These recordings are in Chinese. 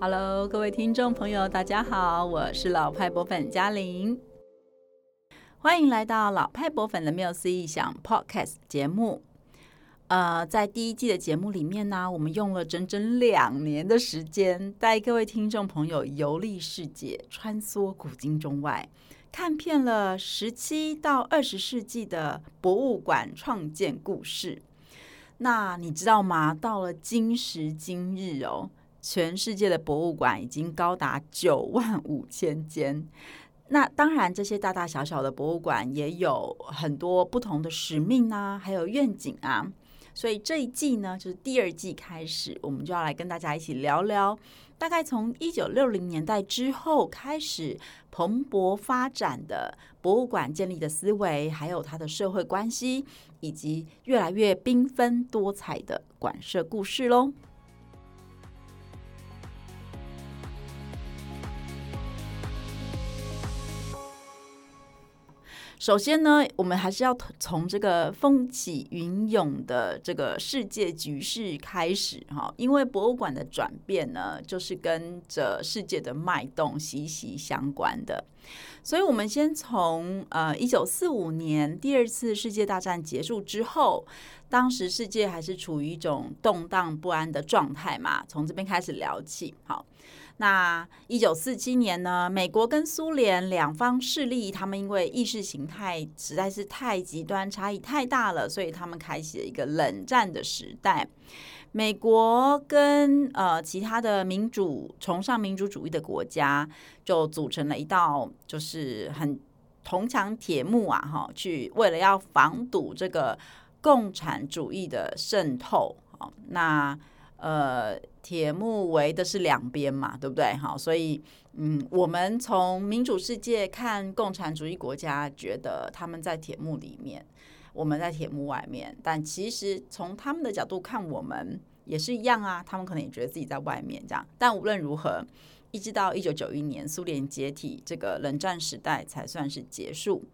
Hello，各位听众朋友，大家好，我是老派博粉嘉玲，欢迎来到老派博粉的缪斯异想 Podcast 节目。呃，在第一季的节目里面呢，我们用了整整两年的时间，带各位听众朋友游历世界，穿梭古今中外，看遍了十七到二十世纪的博物馆创建故事。那你知道吗？到了今时今日哦。全世界的博物馆已经高达九万五千间，那当然这些大大小小的博物馆也有很多不同的使命啊，还有愿景啊。所以这一季呢，就是第二季开始，我们就要来跟大家一起聊聊，大概从一九六零年代之后开始蓬勃发展的博物馆建立的思维，还有它的社会关系，以及越来越缤纷多彩的馆舍故事喽。首先呢，我们还是要从这个风起云涌的这个世界局势开始哈，因为博物馆的转变呢，就是跟着世界的脉动息息相关的。所以，我们先从呃一九四五年第二次世界大战结束之后，当时世界还是处于一种动荡不安的状态嘛，从这边开始聊起，好。那一九四七年呢，美国跟苏联两方势力，他们因为意识形态实在是太极端，差异太大了，所以他们开启了一个冷战的时代。美国跟呃其他的民主、崇尚民主主义的国家，就组成了一道就是很铜墙铁木啊，哈，去为了要防堵这个共产主义的渗透，好，那。呃，铁幕围的是两边嘛，对不对？好，所以嗯，我们从民主世界看共产主义国家，觉得他们在铁幕里面，我们在铁幕外面。但其实从他们的角度看，我们也是一样啊。他们可能也觉得自己在外面这样。但无论如何，一直到一九九一年苏联解体，这个冷战时代才算是结束。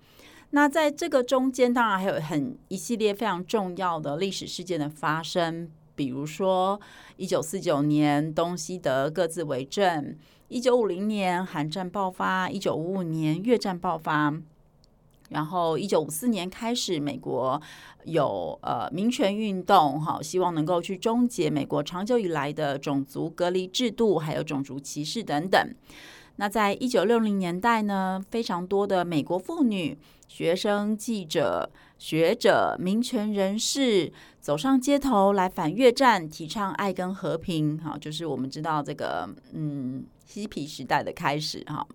那在这个中间，当然还有很一系列非常重要的历史事件的发生。比如说，一九四九年东西德各自为政；一九五零年韩战爆发；一九五五年越战爆发；然后一九五四年开始，美国有呃民权运动，哈，希望能够去终结美国长久以来的种族隔离制度，还有种族歧视等等。那在一九六零年代呢，非常多的美国妇女、学生、记者、学者、民权人士走上街头来反越战，提倡爱跟和平。哈，就是我们知道这个嗯，嬉皮时代的开始。哈，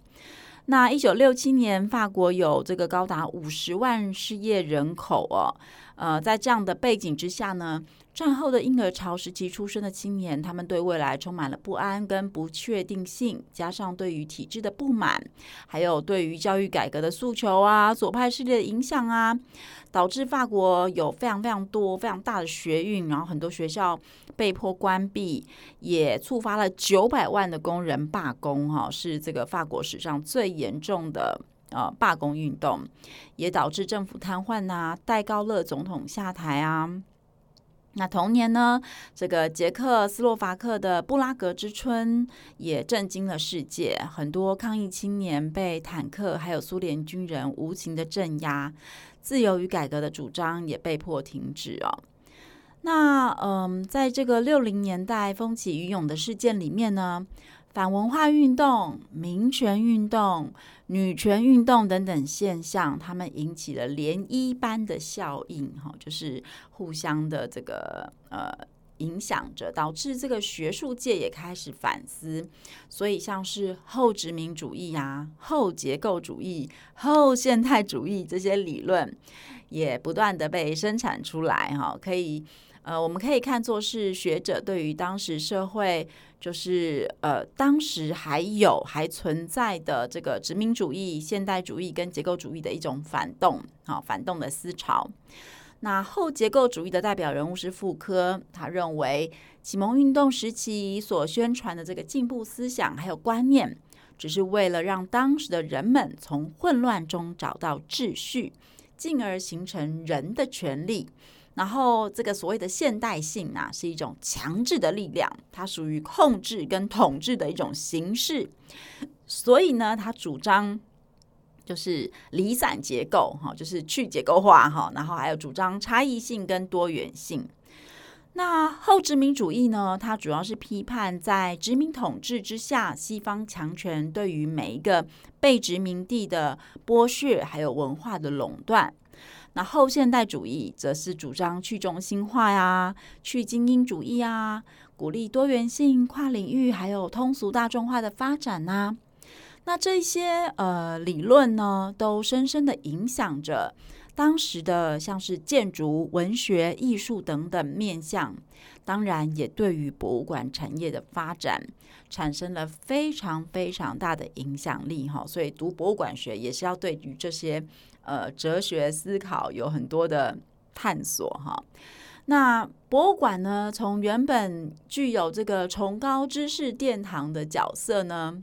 那一九六七年，法国有这个高达五十万失业人口哦。呃，在这样的背景之下呢，战后的婴儿潮时期出生的青年，他们对未来充满了不安跟不确定性，加上对于体制的不满，还有对于教育改革的诉求啊，左派势力的影响啊，导致法国有非常非常多非常大的学运，然后很多学校被迫关闭，也触发了九百万的工人罢工，哈，是这个法国史上最严重的。呃，罢工运动也导致政府瘫痪呐，戴高乐总统下台啊。那同年呢，这个捷克斯洛伐克的布拉格之春也震惊了世界，很多抗议青年被坦克还有苏联军人无情的镇压，自由与改革的主张也被迫停止哦。那嗯，在这个六零年代风起云涌的事件里面呢，反文化运动、民权运动、女权运动等等现象，他们引起了涟漪般的效应，哈，就是互相的这个呃影响着，导致这个学术界也开始反思。所以，像是后殖民主义啊、后结构主义、后现代主义这些理论，也不断的被生产出来，哈，可以。呃，我们可以看作是学者对于当时社会，就是呃，当时还有还存在的这个殖民主义、现代主义跟结构主义的一种反动，好，反动的思潮。那后结构主义的代表人物是傅柯，他认为启蒙运动时期所宣传的这个进步思想还有观念，只是为了让当时的人们从混乱中找到秩序，进而形成人的权利。然后这个所谓的现代性啊，是一种强制的力量，它属于控制跟统治的一种形式。所以呢，他主张就是离散结构，哈，就是去结构化，哈，然后还有主张差异性跟多元性。那后殖民主义呢，它主要是批判在殖民统治之下，西方强权对于每一个被殖民地的剥削，还有文化的垄断。那后现代主义则是主张去中心化呀、去精英主义啊，鼓励多元性、跨领域，还有通俗大众化的发展呐、那这些呃理论呢，都深深的影响着当时的像是建筑、文学、艺术等等面向，当然也对于博物馆产业的发展产生了非常非常大的影响力哈。所以读博物馆学也是要对于这些。呃，哲学思考有很多的探索哈。那博物馆呢，从原本具有这个崇高知识殿堂的角色呢，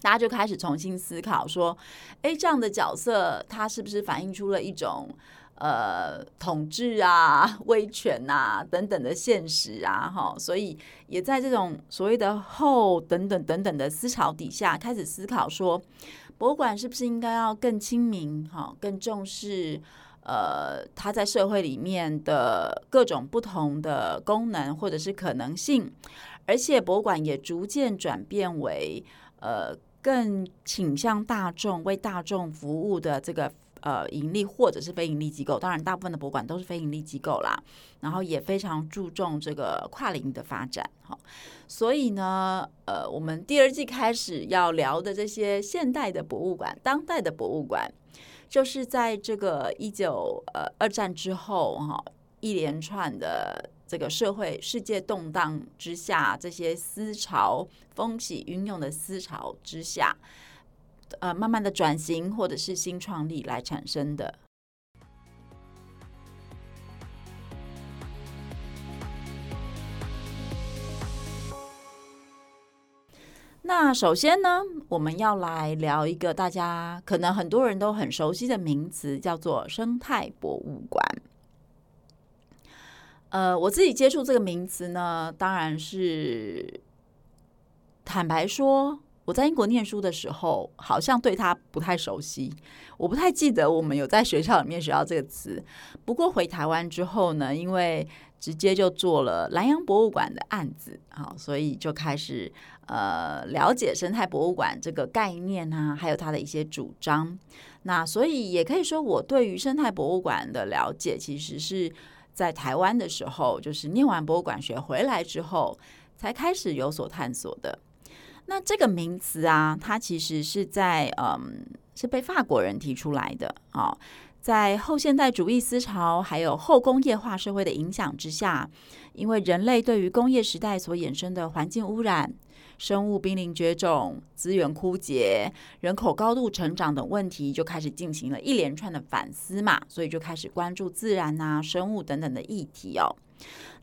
大家就开始重新思考说，哎，这样的角色它是不是反映出了一种呃统治啊、威权啊等等的现实啊？哈，所以也在这种所谓的后等等等等的思潮底下，开始思考说。博物馆是不是应该要更亲民？哈，更重视呃，它在社会里面的各种不同的功能或者是可能性，而且博物馆也逐渐转变为呃，更倾向大众、为大众服务的这个。呃，盈利或者是非盈利机构，当然大部分的博物馆都是非盈利机构啦。然后也非常注重这个跨领域的发展，哈。所以呢，呃，我们第二季开始要聊的这些现代的博物馆、当代的博物馆，就是在这个一九呃二战之后，哈，一连串的这个社会世界动荡之下，这些思潮风起云涌的思潮之下。呃，慢慢的转型或者是新创立来产生的。那首先呢，我们要来聊一个大家可能很多人都很熟悉的名词，叫做生态博物馆。呃，我自己接触这个名词呢，当然是坦白说。我在英国念书的时候，好像对他不太熟悉，我不太记得我们有在学校里面学到这个词。不过回台湾之后呢，因为直接就做了兰阳博物馆的案子，好，所以就开始呃了解生态博物馆这个概念啊，还有它的一些主张。那所以也可以说，我对于生态博物馆的了解，其实是在台湾的时候，就是念完博物馆学回来之后，才开始有所探索的。那这个名词啊，它其实是在嗯，是被法国人提出来的啊、哦。在后现代主义思潮还有后工业化社会的影响之下，因为人类对于工业时代所衍生的环境污染、生物濒临绝种、资源枯竭、人口高度成长等问题，就开始进行了一连串的反思嘛，所以就开始关注自然啊、生物等等的议题哦。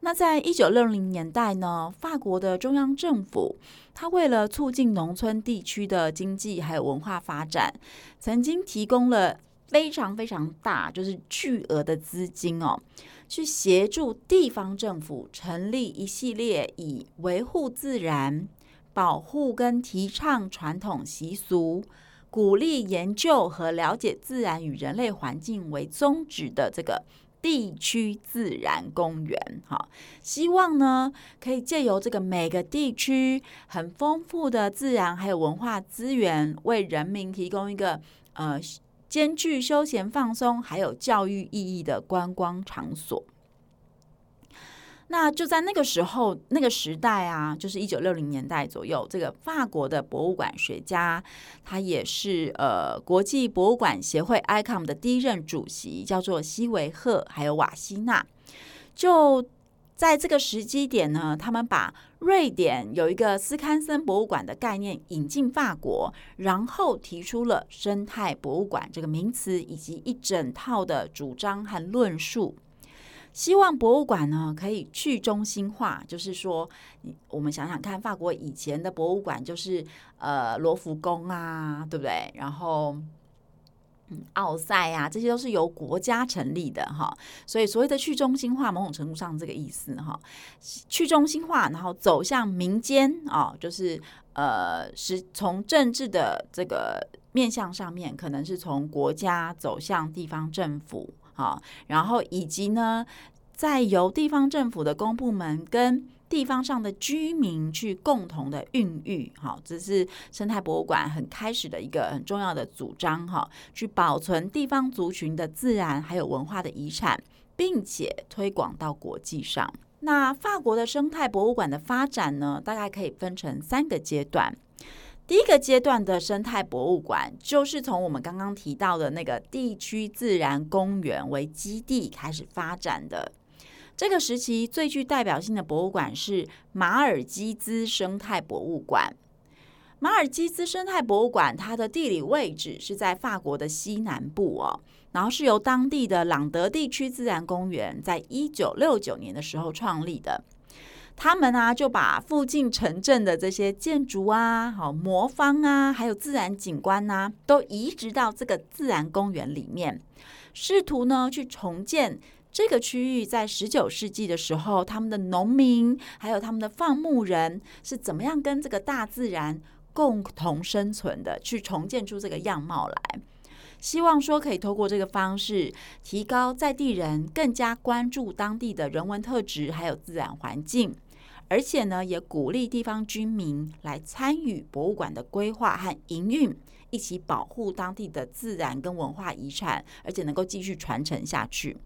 那在一九六零年代呢，法国的中央政府，它为了促进农村地区的经济还有文化发展，曾经提供了非常非常大，就是巨额的资金哦，去协助地方政府成立一系列以维护自然、保护跟提倡传统习俗、鼓励研究和了解自然与人类环境为宗旨的这个。地区自然公园，哈，希望呢可以借由这个每个地区很丰富的自然还有文化资源，为人民提供一个呃兼具休闲放松还有教育意义的观光场所。那就在那个时候，那个时代啊，就是一九六零年代左右，这个法国的博物馆学家，他也是呃国际博物馆协会 ICOM 的第一任主席，叫做西维赫，还有瓦西纳。就在这个时机点呢，他们把瑞典有一个斯堪森博物馆的概念引进法国，然后提出了生态博物馆这个名词，以及一整套的主张和论述。希望博物馆呢可以去中心化，就是说，我们想想看，法国以前的博物馆就是呃罗浮宫啊，对不对？然后奥赛啊，这些都是由国家成立的哈，所以所谓的去中心化，某种程度上这个意思哈，去中心化，然后走向民间啊，就是呃，是从政治的这个面向上面，可能是从国家走向地方政府啊，然后以及呢，再由地方政府的公部门跟地方上的居民去共同的孕育，好，这是生态博物馆很开始的一个很重要的主张，哈，去保存地方族群的自然还有文化的遗产，并且推广到国际上。那法国的生态博物馆的发展呢，大概可以分成三个阶段。第一个阶段的生态博物馆，就是从我们刚刚提到的那个地区自然公园为基地开始发展的。这个时期最具代表性的博物馆是马尔基兹生态博物馆。马尔基兹生态博物馆，它的地理位置是在法国的西南部哦，然后是由当地的朗德地区自然公园在一九六九年的时候创立的。他们啊，就把附近城镇的这些建筑啊、好魔方啊，还有自然景观啊，都移植到这个自然公园里面，试图呢去重建。这个区域在十九世纪的时候，他们的农民还有他们的放牧人是怎么样跟这个大自然共同生存的？去重建出这个样貌来，希望说可以透过这个方式，提高在地人更加关注当地的人文特质还有自然环境，而且呢，也鼓励地方居民来参与博物馆的规划和营运，一起保护当地的自然跟文化遗产，而且能够继续传承下去。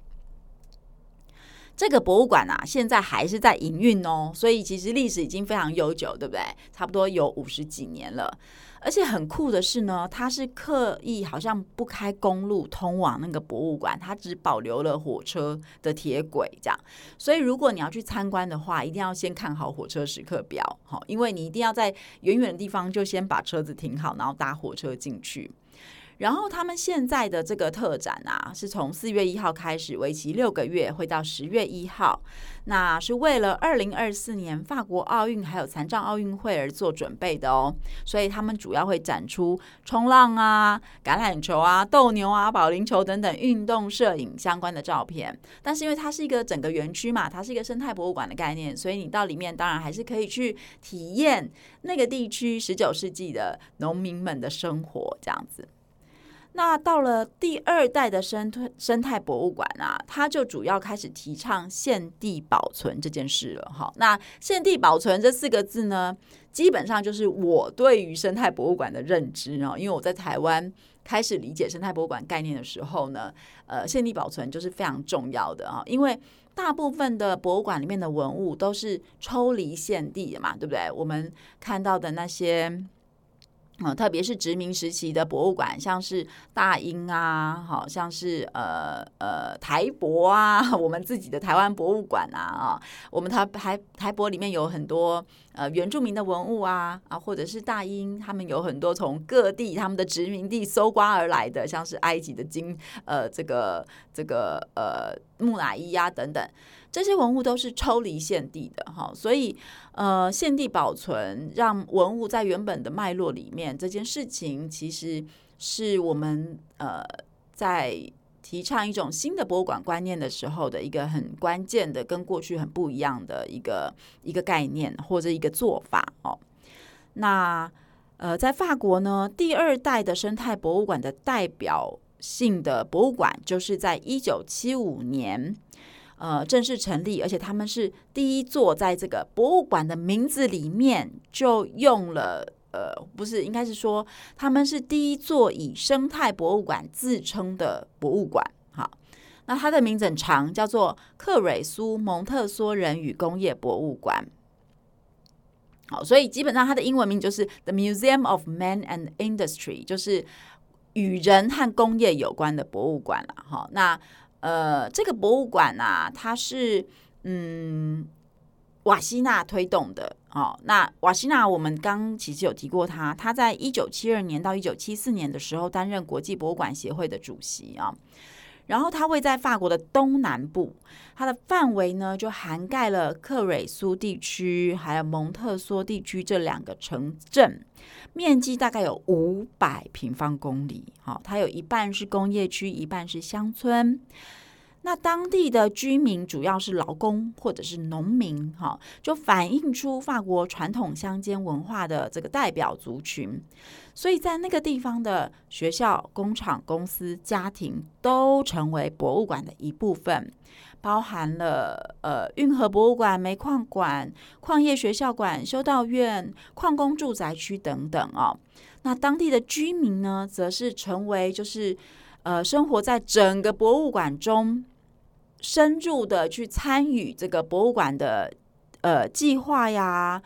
这个博物馆啊，现在还是在营运哦，所以其实历史已经非常悠久，对不对？差不多有五十几年了。而且很酷的是呢，它是刻意好像不开公路通往那个博物馆，它只保留了火车的铁轨这样。所以如果你要去参观的话，一定要先看好火车时刻表，好，因为你一定要在远远的地方就先把车子停好，然后搭火车进去。然后他们现在的这个特展啊，是从四月一号开始，为期六个月，会到十月一号。那是为了二零二四年法国奥运还有残障奥运会而做准备的哦。所以他们主要会展出冲浪啊、橄榄球啊、斗牛啊、保龄球等等运动摄影相关的照片。但是因为它是一个整个园区嘛，它是一个生态博物馆的概念，所以你到里面当然还是可以去体验那个地区十九世纪的农民们的生活这样子。那到了第二代的生态生态博物馆啊，它就主要开始提倡现地保存这件事了。哈，那现地保存这四个字呢，基本上就是我对于生态博物馆的认知哦。因为我在台湾开始理解生态博物馆概念的时候呢，呃，现地保存就是非常重要的啊。因为大部分的博物馆里面的文物都是抽离现地的嘛，对不对？我们看到的那些。嗯，特别是殖民时期的博物馆，像是大英啊，好像是呃呃台博啊，我们自己的台湾博物馆啊，啊，我们台台台博里面有很多呃原住民的文物啊，啊，或者是大英，他们有很多从各地他们的殖民地搜刮而来的，像是埃及的金呃这个这个呃木乃伊啊等等。这些文物都是抽离现地的哈，所以呃，现地保存让文物在原本的脉络里面，这件事情其实是我们呃在提倡一种新的博物馆观念的时候的一个很关键的，跟过去很不一样的一个一个概念或者一个做法哦。那呃，在法国呢，第二代的生态博物馆的代表性的博物馆，就是在一九七五年。呃，正式成立，而且他们是第一座，在这个博物馆的名字里面就用了，呃，不是，应该是说他们是第一座以生态博物馆自称的博物馆。好，那它的名字很长，叫做克蕊苏蒙特梭人与工业博物馆。好，所以基本上它的英文名就是 The Museum of Man and Industry，就是与人和工业有关的博物馆了。好，那。呃，这个博物馆啊，它是嗯瓦西纳推动的哦。那瓦西纳，我们刚其实有提过他，他在一九七二年到一九七四年的时候担任国际博物馆协会的主席啊。然后他位在法国的东南部，它的范围呢就涵盖了克瑞苏地区还有蒙特梭地区这两个城镇，面积大概有五百平方公里。好，它有一半是工业区，一半是乡村。那当地的居民主要是劳工或者是农民，哈，就反映出法国传统乡间文化的这个代表族群。所以在那个地方的学校、工厂、公司、家庭都成为博物馆的一部分，包含了呃运河博物馆、煤矿馆、矿业学校馆、修道院、矿工住宅区等等哦。那当地的居民呢，则是成为就是呃生活在整个博物馆中。深入的去参与这个博物馆的呃计划呀，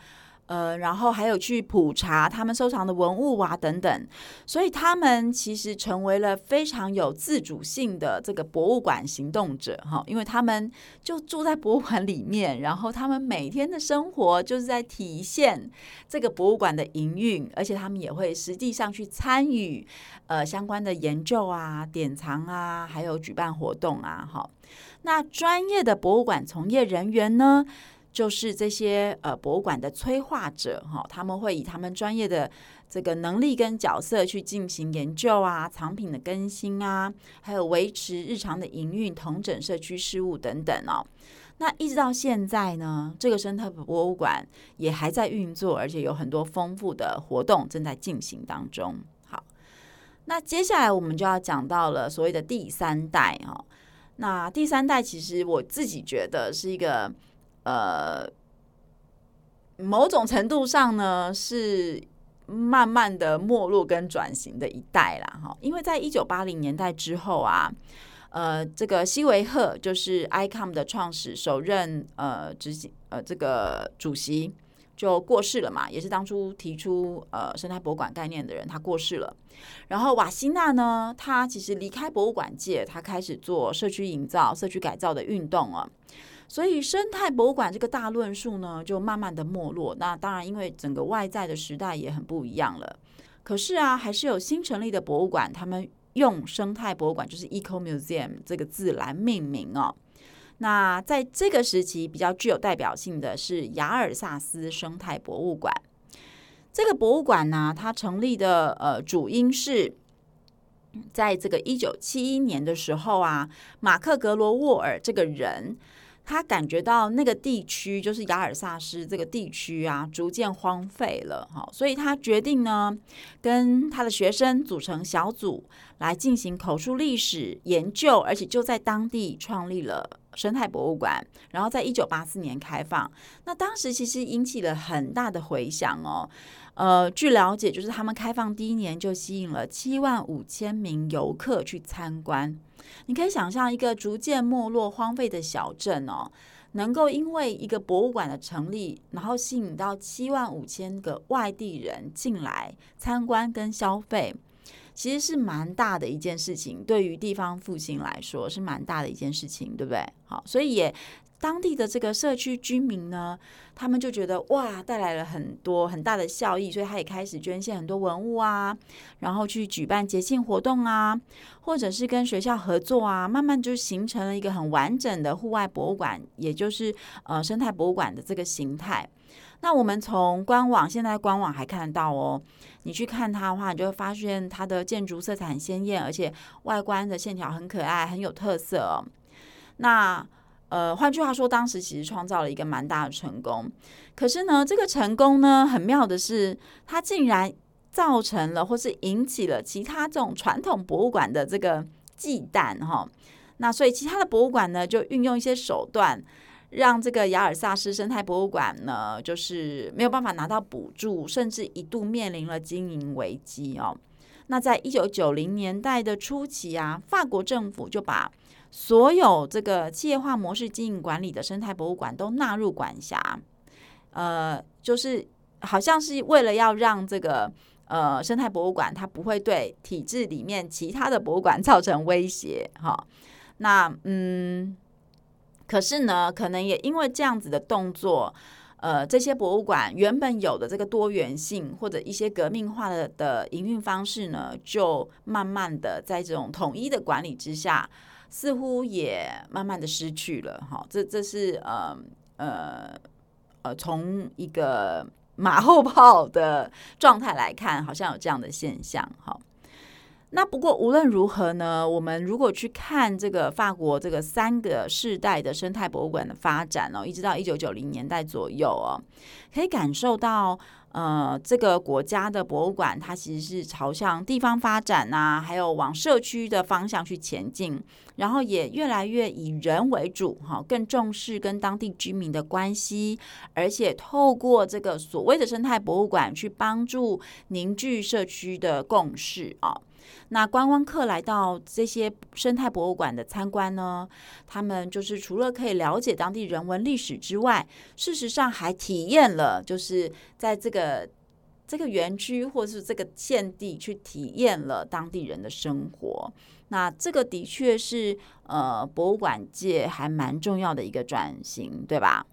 呃，然后还有去普查他们收藏的文物啊等等，所以他们其实成为了非常有自主性的这个博物馆行动者哈，因为他们就住在博物馆里面，然后他们每天的生活就是在体现这个博物馆的营运，而且他们也会实际上去参与呃相关的研究啊、典藏啊，还有举办活动啊，哈。那专业的博物馆从业人员呢，就是这些呃博物馆的催化者哈，他们会以他们专业的这个能力跟角色去进行研究啊、藏品的更新啊，还有维持日常的营运、同整社区事务等等哦。那一直到现在呢，这个生态博物馆也还在运作，而且有很多丰富的活动正在进行当中。好，那接下来我们就要讲到了所谓的第三代哈。那第三代其实我自己觉得是一个，呃，某种程度上呢是慢慢的没落跟转型的一代啦，哈，因为在一九八零年代之后啊，呃，这个西维赫就是 ICOM 的创始首任呃执行呃这个主席。就过世了嘛，也是当初提出呃生态博物馆概念的人，他过世了。然后瓦西纳呢，他其实离开博物馆界，他开始做社区营造、社区改造的运动啊。所以生态博物馆这个大论述呢，就慢慢的没落。那当然，因为整个外在的时代也很不一样了。可是啊，还是有新成立的博物馆，他们用生态博物馆就是 Eco Museum 这个字来命名哦。那在这个时期比较具有代表性的是雅尔萨斯生态博物馆。这个博物馆呢，它成立的呃主因是，在这个一九七一年的时候啊，马克格罗沃尔这个人。他感觉到那个地区就是亚尔萨斯这个地区啊，逐渐荒废了，哈，所以他决定呢，跟他的学生组成小组来进行口述历史研究，而且就在当地创立了生态博物馆，然后在一九八四年开放。那当时其实引起了很大的回响哦，呃，据了解，就是他们开放第一年就吸引了七万五千名游客去参观。你可以想象一个逐渐没落、荒废的小镇哦，能够因为一个博物馆的成立，然后吸引到七万五千个外地人进来参观跟消费，其实是蛮大的一件事情。对于地方复兴来说，是蛮大的一件事情，对不对？好，所以也。当地的这个社区居民呢，他们就觉得哇，带来了很多很大的效益，所以他也开始捐献很多文物啊，然后去举办节庆活动啊，或者是跟学校合作啊，慢慢就形成了一个很完整的户外博物馆，也就是呃生态博物馆的这个形态。那我们从官网，现在官网还看得到哦，你去看它的话，你就会发现它的建筑色彩很鲜艳，而且外观的线条很可爱，很有特色哦。那呃，换句话说，当时其实创造了一个蛮大的成功。可是呢，这个成功呢，很妙的是，它竟然造成了或是引起了其他这种传统博物馆的这个忌惮哈。那所以，其他的博物馆呢，就运用一些手段，让这个亚尔萨斯生态博物馆呢，就是没有办法拿到补助，甚至一度面临了经营危机哦。那在一九九零年代的初期啊，法国政府就把所有这个企业化模式经营管理的生态博物馆都纳入管辖，呃，就是好像是为了要让这个呃生态博物馆它不会对体制里面其他的博物馆造成威胁，哈。那嗯，可是呢，可能也因为这样子的动作，呃，这些博物馆原本有的这个多元性或者一些革命化的的营运方式呢，就慢慢的在这种统一的管理之下。似乎也慢慢的失去了。哈，这这是呃呃呃，从一个马后炮的状态来看，好像有这样的现象。哈。那不过无论如何呢，我们如果去看这个法国这个三个世代的生态博物馆的发展哦，一直到一九九零年代左右哦，可以感受到呃，这个国家的博物馆它其实是朝向地方发展呐、啊，还有往社区的方向去前进，然后也越来越以人为主哈，更重视跟当地居民的关系，而且透过这个所谓的生态博物馆去帮助凝聚社区的共识啊。那观光客来到这些生态博物馆的参观呢，他们就是除了可以了解当地人文历史之外，事实上还体验了，就是在这个这个园区或是这个县地去体验了当地人的生活。那这个的确是呃博物馆界还蛮重要的一个转型，对吧？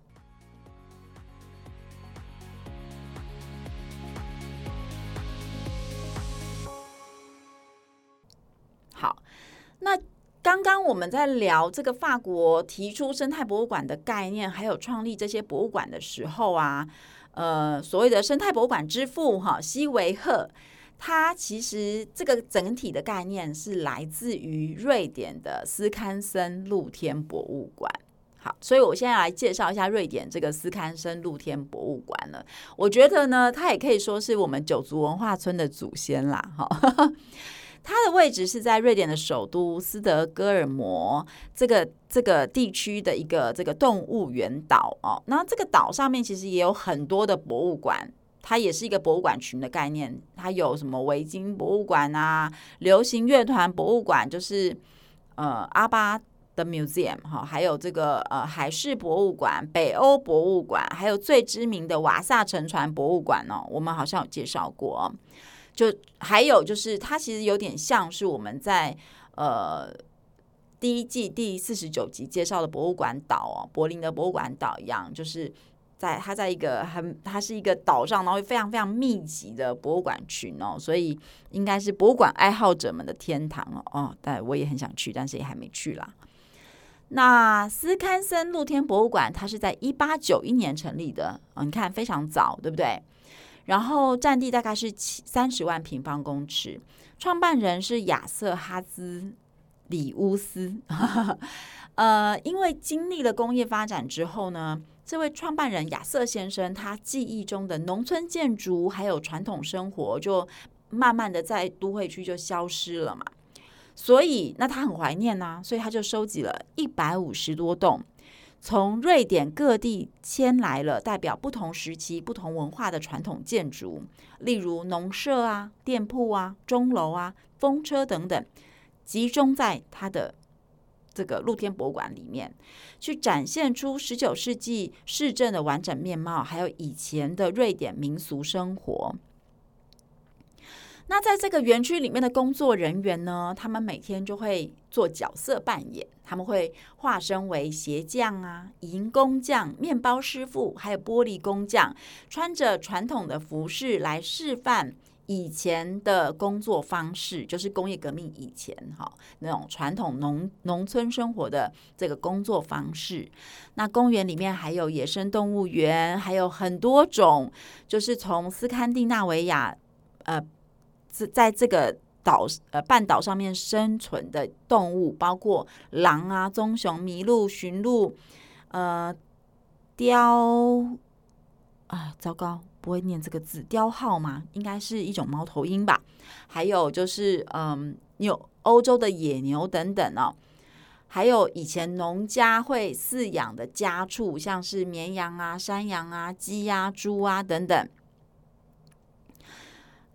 那刚刚我们在聊这个法国提出生态博物馆的概念，还有创立这些博物馆的时候啊，呃，所谓的生态博物馆之父哈西维赫，他其实这个整体的概念是来自于瑞典的斯堪森露天博物馆。好，所以我现在来介绍一下瑞典这个斯堪森露天博物馆了。我觉得呢，它也可以说是我们九族文化村的祖先啦，哈。它的位置是在瑞典的首都斯德哥尔摩这个这个地区的一个这个动物园岛哦。那这个岛上面其实也有很多的博物馆，它也是一个博物馆群的概念。它有什么维京博物馆啊，流行乐团博物馆，就是呃阿巴的 museum 哈，还有这个呃海事博物馆、北欧博物馆，还有最知名的瓦萨沉船博物馆哦，我们好像有介绍过。就还有就是，它其实有点像是我们在呃第一季第四十九集介绍的博物馆岛哦，柏林的博物馆岛一样，就是在它在一个很它是一个岛上，然后非常非常密集的博物馆群哦，所以应该是博物馆爱好者们的天堂哦。哦，但我也很想去，但是也还没去啦。那斯堪森露天博物馆，它是在一八九一年成立的，哦，你看非常早，对不对？然后占地大概是七三十万平方公尺，创办人是亚瑟哈兹里乌斯。呃，因为经历了工业发展之后呢，这位创办人亚瑟先生，他记忆中的农村建筑还有传统生活，就慢慢的在都会区就消失了嘛。所以，那他很怀念呐、啊，所以他就收集了一百五十多栋。从瑞典各地迁来了代表不同时期、不同文化的传统建筑，例如农舍啊、店铺啊、钟楼啊、风车等等，集中在它的这个露天博物馆里面，去展现出十九世纪市政的完整面貌，还有以前的瑞典民俗生活。那在这个园区里面的工作人员呢，他们每天就会做角色扮演，他们会化身为鞋匠啊、银工匠、面包师傅，还有玻璃工匠，穿着传统的服饰来示范以前的工作方式，就是工业革命以前哈那种传统农农村生活的这个工作方式。那公园里面还有野生动物园，还有很多种，就是从斯堪的纳维亚呃。在这个岛呃半岛上面生存的动物，包括狼啊、棕熊、麋鹿、驯鹿，呃，雕啊，糟糕，不会念这个字，雕号吗？应该是一种猫头鹰吧。还有就是，嗯，有欧洲的野牛等等哦。还有以前农家会饲养的家畜，像是绵羊啊、山羊啊、鸡啊、猪啊等等。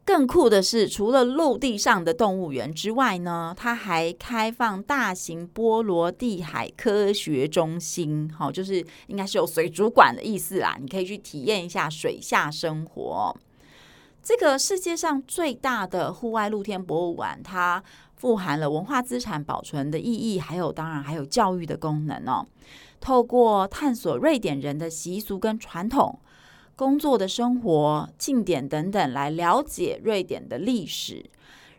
更酷的是，除了陆地上的动物园之外呢，它还开放大型波罗的海科学中心，好，就是应该是有水族馆的意思啦。你可以去体验一下水下生活。这个世界上最大的户外露天博物馆，它富含了文化资产保存的意义，还有当然还有教育的功能哦。透过探索瑞典人的习俗跟传统。工作的生活、庆典等等，来了解瑞典的历史，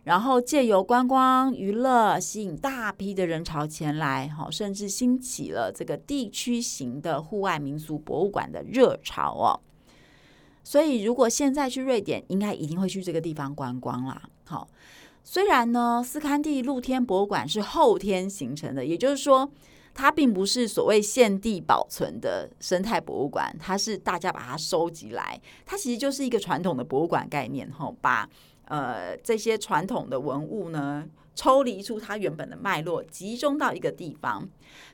然后借由观光娱乐吸引大批的人潮前来，好，甚至兴起了这个地区型的户外民俗博物馆的热潮哦。所以，如果现在去瑞典，应该一定会去这个地方观光啦。好，虽然呢，斯堪地露天博物馆是后天形成的，也就是说，它并不是所谓现地保存的生态博物馆，它是大家把它收集来，它其实就是一个传统的博物馆概念，哈，把。呃，这些传统的文物呢，抽离出它原本的脉络，集中到一个地方，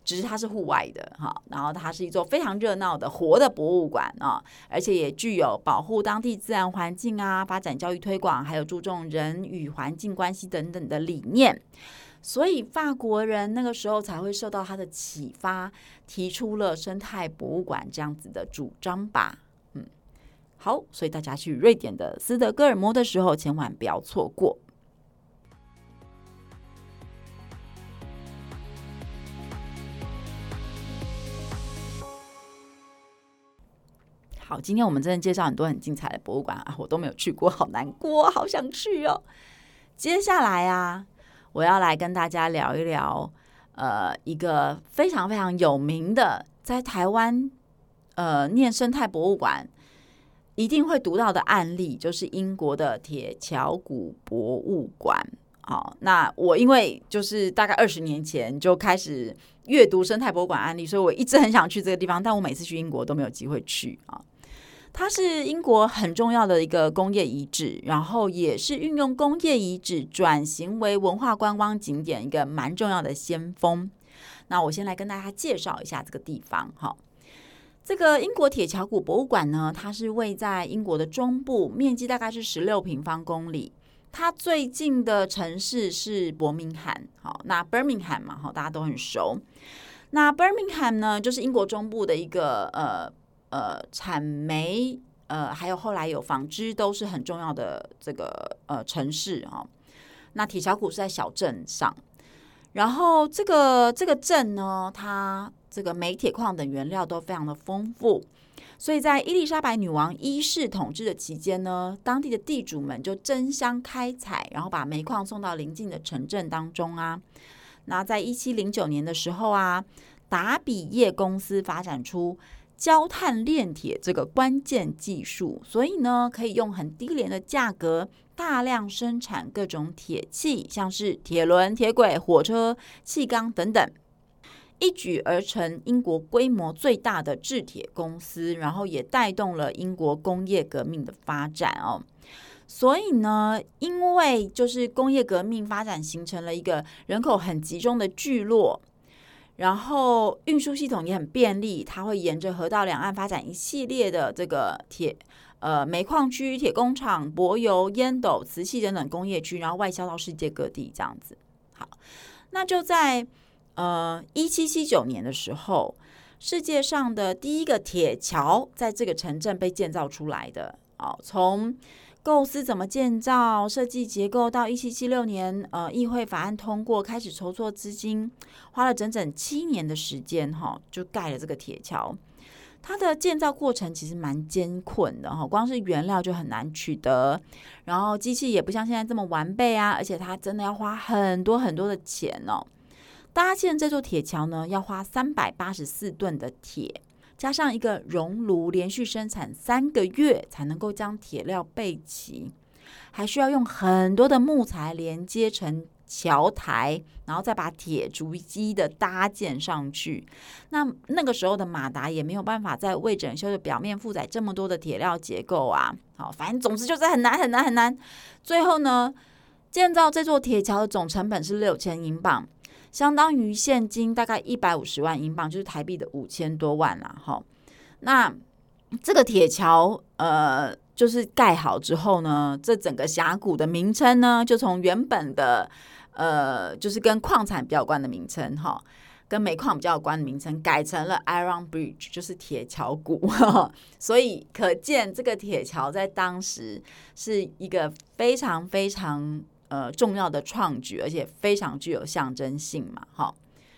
只是它是户外的哈，然后它是一座非常热闹的活的博物馆啊，而且也具有保护当地自然环境啊、发展教育推广，还有注重人与环境关系等等的理念，所以法国人那个时候才会受到他的启发，提出了生态博物馆这样子的主张吧。嗯好，所以大家去瑞典的斯德哥尔摩的时候，千万不要错过。好，今天我们真的介绍很多很精彩的博物馆啊，我都没有去过，好难过，好想去哦。接下来啊，我要来跟大家聊一聊，呃，一个非常非常有名的，在台湾，呃，念生态博物馆。一定会读到的案例就是英国的铁桥谷博物馆。好，那我因为就是大概二十年前就开始阅读生态博物馆案例，所以我一直很想去这个地方，但我每次去英国都没有机会去啊。它是英国很重要的一个工业遗址，然后也是运用工业遗址转型为文化观光景点一个蛮重要的先锋。那我先来跟大家介绍一下这个地方，哈。这个英国铁桥谷博物馆呢，它是位在英国的中部，面积大概是十六平方公里。它最近的城市是伯明翰，好，那 Birmingham 嘛，好，大家都很熟。那 Birmingham 呢，就是英国中部的一个呃呃产煤呃，还有后来有纺织都是很重要的这个呃城市啊。那铁桥谷是在小镇上，然后这个这个镇呢，它。这个煤、铁矿等原料都非常的丰富，所以在伊丽莎白女王一世统治的期间呢，当地的地主们就争相开采，然后把煤矿送到邻近的城镇当中啊。那在一七零九年的时候啊，达比业公司发展出焦炭炼铁这个关键技术，所以呢，可以用很低廉的价格大量生产各种铁器，像是铁轮、铁轨、火车、气缸等等。一举而成英国规模最大的制铁公司，然后也带动了英国工业革命的发展哦。所以呢，因为就是工业革命发展形成了一个人口很集中的聚落，然后运输系统也很便利，它会沿着河道两岸发展一系列的这个铁呃煤矿区、铁工厂、柏油、烟斗、瓷器等等工业区，然后外销到世界各地这样子。好，那就在。呃，一七七九年的时候，世界上的第一个铁桥在这个城镇被建造出来的。哦，从构思怎么建造、设计结构，到一七七六年，呃，议会法案通过，开始筹措资金，花了整整七年的时间，哈、就盖了这个铁桥。它的建造过程其实蛮艰困的，哈、光是原料就很难取得，然后机器也不像现在这么完备啊，而且它真的要花很多很多的钱哦。搭建这座铁桥呢，要花三百八十四吨的铁，加上一个熔炉，连续生产三个月才能够将铁料备齐，还需要用很多的木材连接成桥台，然后再把铁逐级的搭建上去。那那个时候的马达也没有办法在未整修的表面负载这么多的铁料结构啊。好，反正总之就是很难很难很难。最后呢，建造这座铁桥的总成本是六千英镑。相当于现金大概一百五十万英镑，就是台币的五千多万啦。哈，那这个铁桥呃，就是盖好之后呢，这整个峡谷的名称呢，就从原本的呃，就是跟矿产比较关的名称哈，跟煤矿比较有关的名称，改成了 Iron Bridge，就是铁桥谷。所以可见这个铁桥在当时是一个非常非常。呃，重要的创举，而且非常具有象征性嘛，哈。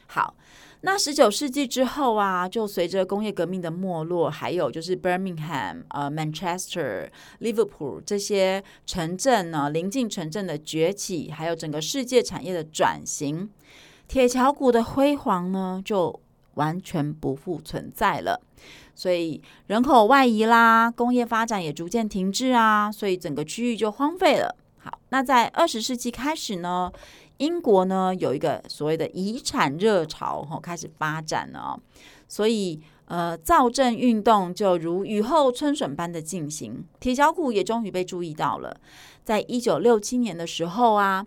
好，那十九世纪之后啊，就随着工业革命的没落，还有就是 Birmingham、呃 Manchester、Liverpool 这些城镇呢，临近城镇的崛起，还有整个世界产业的转型，铁桥谷的辉煌呢，就完全不复存在了。所以人口外移啦，工业发展也逐渐停滞啊，所以整个区域就荒废了。好，那在二十世纪开始呢，英国呢有一个所谓的遗产热潮，吼，开始发展了。所以，呃，造镇运动就如雨后春笋般的进行，铁桥谷也终于被注意到了。在一九六七年的时候啊，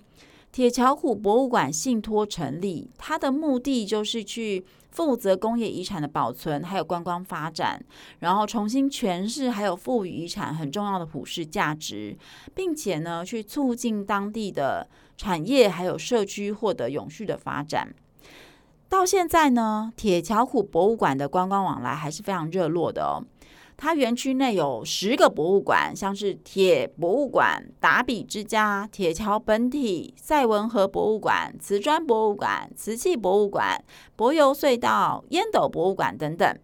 铁桥谷博物馆信托成立，它的目的就是去。负责工业遗产的保存，还有观光发展，然后重新诠释，还有赋予遗产很重要的普世价值，并且呢，去促进当地的产业还有社区获得永续的发展。到现在呢，铁桥谷博物馆的观光往来还是非常热络的哦。它园区内有十个博物馆，像是铁博物馆、达比之家、铁桥本体、赛文河博物馆、瓷砖博物馆、瓷器博物馆、柏油隧道、烟斗博物馆等等。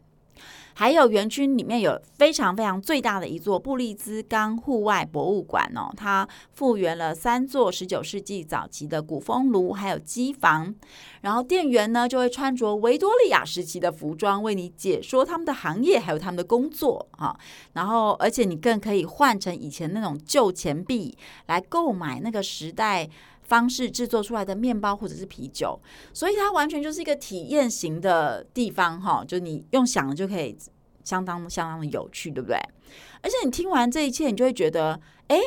还有园区里面有非常非常最大的一座布利兹冈户外博物馆哦，它复原了三座十九世纪早期的古风炉，还有机房。然后店员呢就会穿着维多利亚时期的服装，为你解说他们的行业还有他们的工作啊。然后而且你更可以换成以前那种旧钱币来购买那个时代方式制作出来的面包或者是啤酒，所以它完全就是一个体验型的地方哈，就你用想就可以相当相当的有趣，对不对？而且你听完这一切，你就会觉得，哎。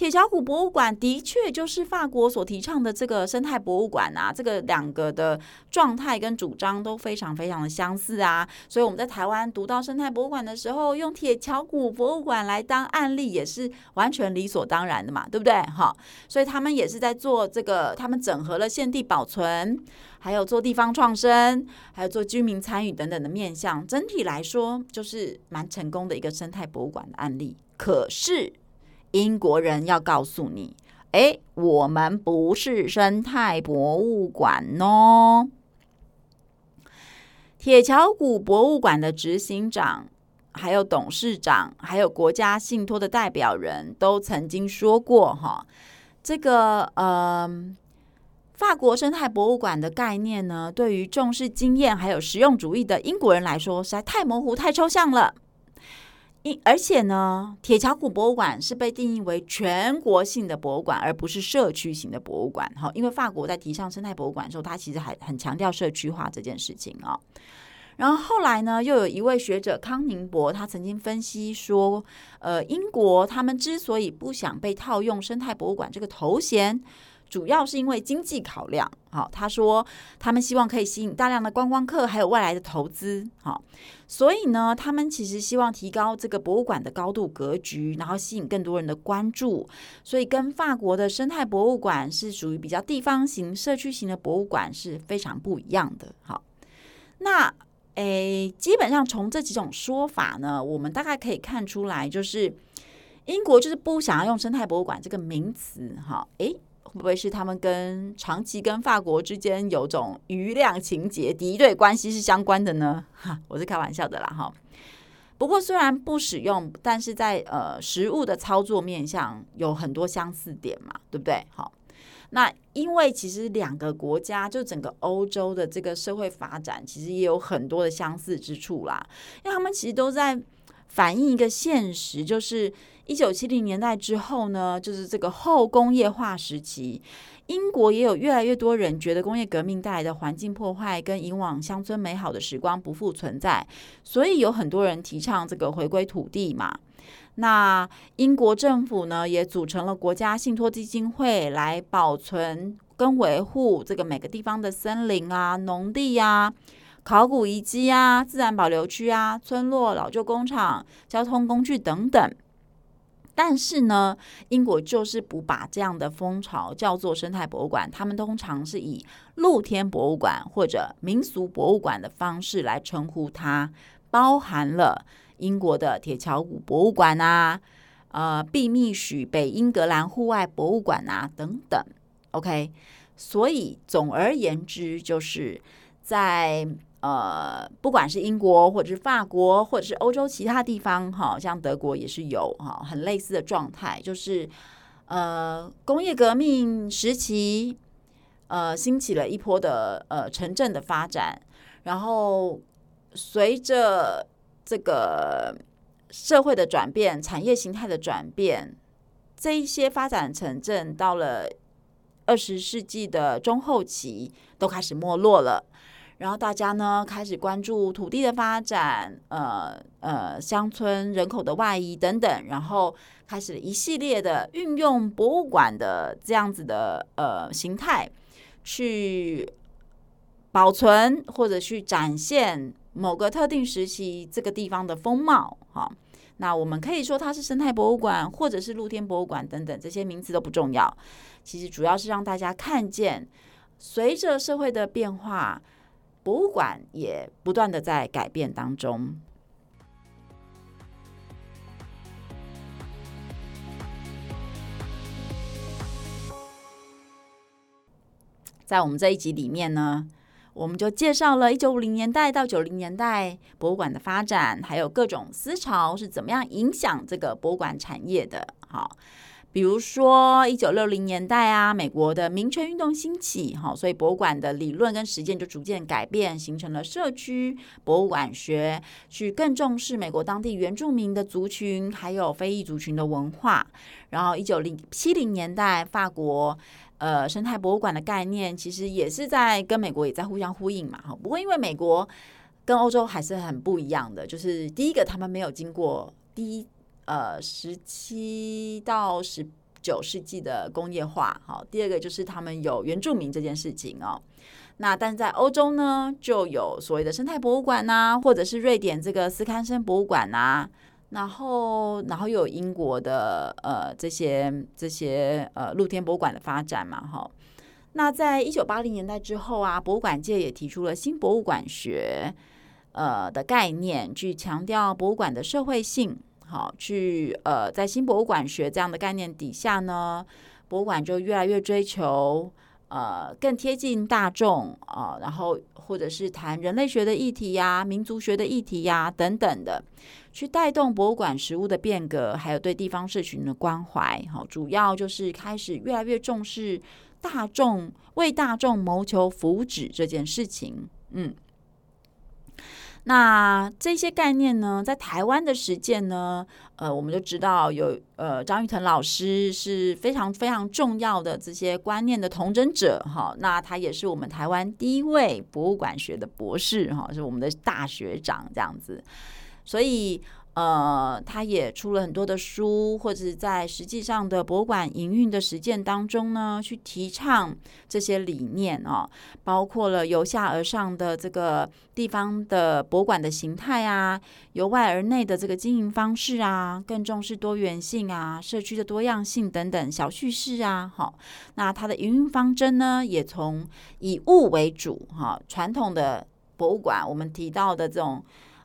铁桥谷博物馆的确就是法国所提倡的这个生态博物馆啊，这个两个的状态跟主张都非常非常的相似啊，所以我们在台湾读到生态博物馆的时候，用铁桥谷博物馆来当案例也是完全理所当然的嘛，对不对？哈，所以他们也是在做这个，他们整合了现地保存，还有做地方创生，还有做居民参与等等的面向，整体来说就是蛮成功的一个生态博物馆的案例。可是。英国人要告诉你，哎，我们不是生态博物馆哦。铁桥谷博物馆的执行长、还有董事长、还有国家信托的代表人都曾经说过，哈，这个呃，法国生态博物馆的概念呢，对于重视经验还有实用主义的英国人来说，实在太模糊、太抽象了。因而且呢，铁桥谷博物馆是被定义为全国性的博物馆，而不是社区型的博物馆。哈，因为法国在提倡生态博物馆的时候，他其实还很强调社区化这件事情啊。然后后来呢，又有一位学者康宁伯，他曾经分析说，呃，英国他们之所以不想被套用生态博物馆这个头衔。主要是因为经济考量，好，他说他们希望可以吸引大量的观光客，还有外来的投资，好，所以呢，他们其实希望提高这个博物馆的高度格局，然后吸引更多人的关注，所以跟法国的生态博物馆是属于比较地方型、社区型的博物馆是非常不一样的。好，那诶，基本上从这几种说法呢，我们大概可以看出来，就是英国就是不想要用生态博物馆这个名词，哈，诶。会不会是他们跟长期跟法国之间有种余量情节、敌对关系是相关的呢？哈，我是开玩笑的啦，哈。不过虽然不使用，但是在呃实物的操作面上有很多相似点嘛，对不对？好，那因为其实两个国家就整个欧洲的这个社会发展，其实也有很多的相似之处啦，因为他们其实都在反映一个现实，就是。一九七零年代之后呢，就是这个后工业化时期，英国也有越来越多人觉得工业革命带来的环境破坏跟以往乡村美好的时光不复存在，所以有很多人提倡这个回归土地嘛。那英国政府呢，也组成了国家信托基金会来保存跟维护这个每个地方的森林啊、农地呀、考古遗迹啊、自然保留区啊、村落、老旧工厂、交通工具等等。但是呢，英国就是不把这样的风潮叫做生态博物馆，他们通常是以露天博物馆或者民俗博物馆的方式来称呼它，包含了英国的铁桥谷博物馆啊，呃，毕密许北英格兰户外博物馆啊等等。OK，所以总而言之，就是在呃，不管是英国或者是法国，或者是欧洲其他地方，哈，像德国也是有哈很类似的状态，就是呃工业革命时期，呃兴起了一波的呃城镇的发展，然后随着这个社会的转变、产业形态的转变，这一些发展城镇到了二十世纪的中后期都开始没落了。然后大家呢开始关注土地的发展，呃呃，乡村人口的外移等等，然后开始一系列的运用博物馆的这样子的呃形态，去保存或者去展现某个特定时期这个地方的风貌。哈，那我们可以说它是生态博物馆，或者是露天博物馆等等，这些名词都不重要。其实主要是让大家看见，随着社会的变化。博物馆也不断的在改变当中。在我们这一集里面呢，我们就介绍了一九五零年代到九零年代博物馆的发展，还有各种思潮是怎么样影响这个博物馆产业的。好。比如说，一九六零年代啊，美国的民权运动兴起，哈，所以博物馆的理论跟实践就逐渐改变，形成了社区博物馆学，去更重视美国当地原住民的族群，还有非裔族群的文化。然后，一九零七零年代，法国呃生态博物馆的概念，其实也是在跟美国也在互相呼应嘛，哈。不过，因为美国跟欧洲还是很不一样的，就是第一个，他们没有经过第一。呃，十七到十九世纪的工业化，好，第二个就是他们有原住民这件事情哦。那但在欧洲呢，就有所谓的生态博物馆呐、或者是瑞典这个斯堪森博物馆呐、然后然后又有英国的呃这些这些呃露天博物馆的发展嘛，哈。那在一九八零年代之后啊，博物馆界也提出了新博物馆学呃的概念，去强调博物馆的社会性。好，去呃，在新博物馆学这样的概念底下呢，博物馆就越来越追求呃更贴近大众啊、然后或者是谈人类学的议题呀、民族学的议题呀等等的，去带动博物馆实物的变革，还有对地方社群的关怀。好，主要就是开始越来越重视大众为大众谋求福祉这件事情。嗯。那这些概念呢，在台湾的实践呢，呃，我们就知道有呃张玉腾老师是非常非常重要的这些观念的同真者哈。那他也是我们台湾第一位博物馆学的博士哈，是我们的大学长这样子，所以。呃，他也出了很多的书，或者是在实际上的博物馆营运的实践当中呢，去提倡这些理念哦，包括了由下而上的这个地方的博物馆的形态啊，由外而内的这个经营方式啊，更重视多元性啊，社区的多样性等等小叙事啊，好，那它的营运方针呢，也从以物为主哈，传统的博物馆我们提到的这种。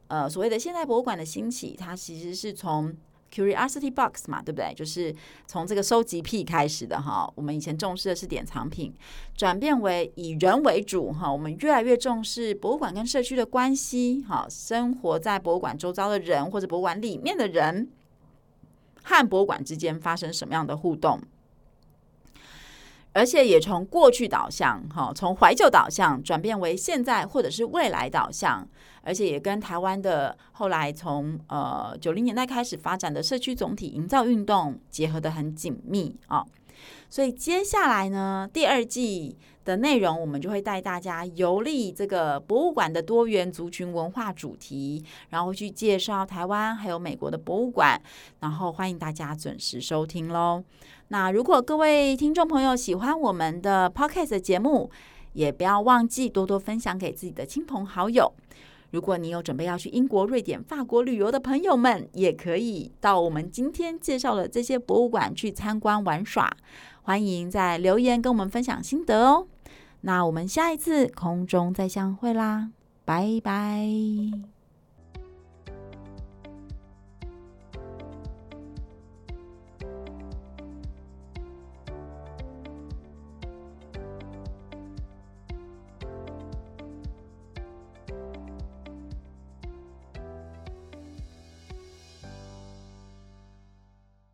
呃，所谓的现代博物馆的兴起，它其实是从 Curiosity Box 嘛，对不对？就是从这个收集癖开始的哈。我们以前重视的是典藏品，转变为以人为主哈。我们越来越重视博物馆跟社区的关系，哈，生活在博物馆周遭的人或者博物馆里面的人，和博物馆之间发生什么样的互动。而且也从过去导向，哈，从怀旧导向转变为现在或者是未来导向，而且也跟台湾的后来从呃九零年代开始发展的社区总体营造运动结合得很紧密啊。所以接下来呢，第二季的内容我们就会带大家游历这个博物馆的多元族群文化主题，然后去介绍台湾还有美国的博物馆，然后欢迎大家准时收听喽。那如果各位听众朋友喜欢我们的 Podcast 节目，也不要忘记多多分享给自己的亲朋好友。如果你有准备要去英国、瑞典、法国旅游的朋友们，也可以到我们今天介绍的这些博物馆去参观玩耍。欢迎在留言跟我们分享心得哦。那我们下一次空中再相会啦，拜拜。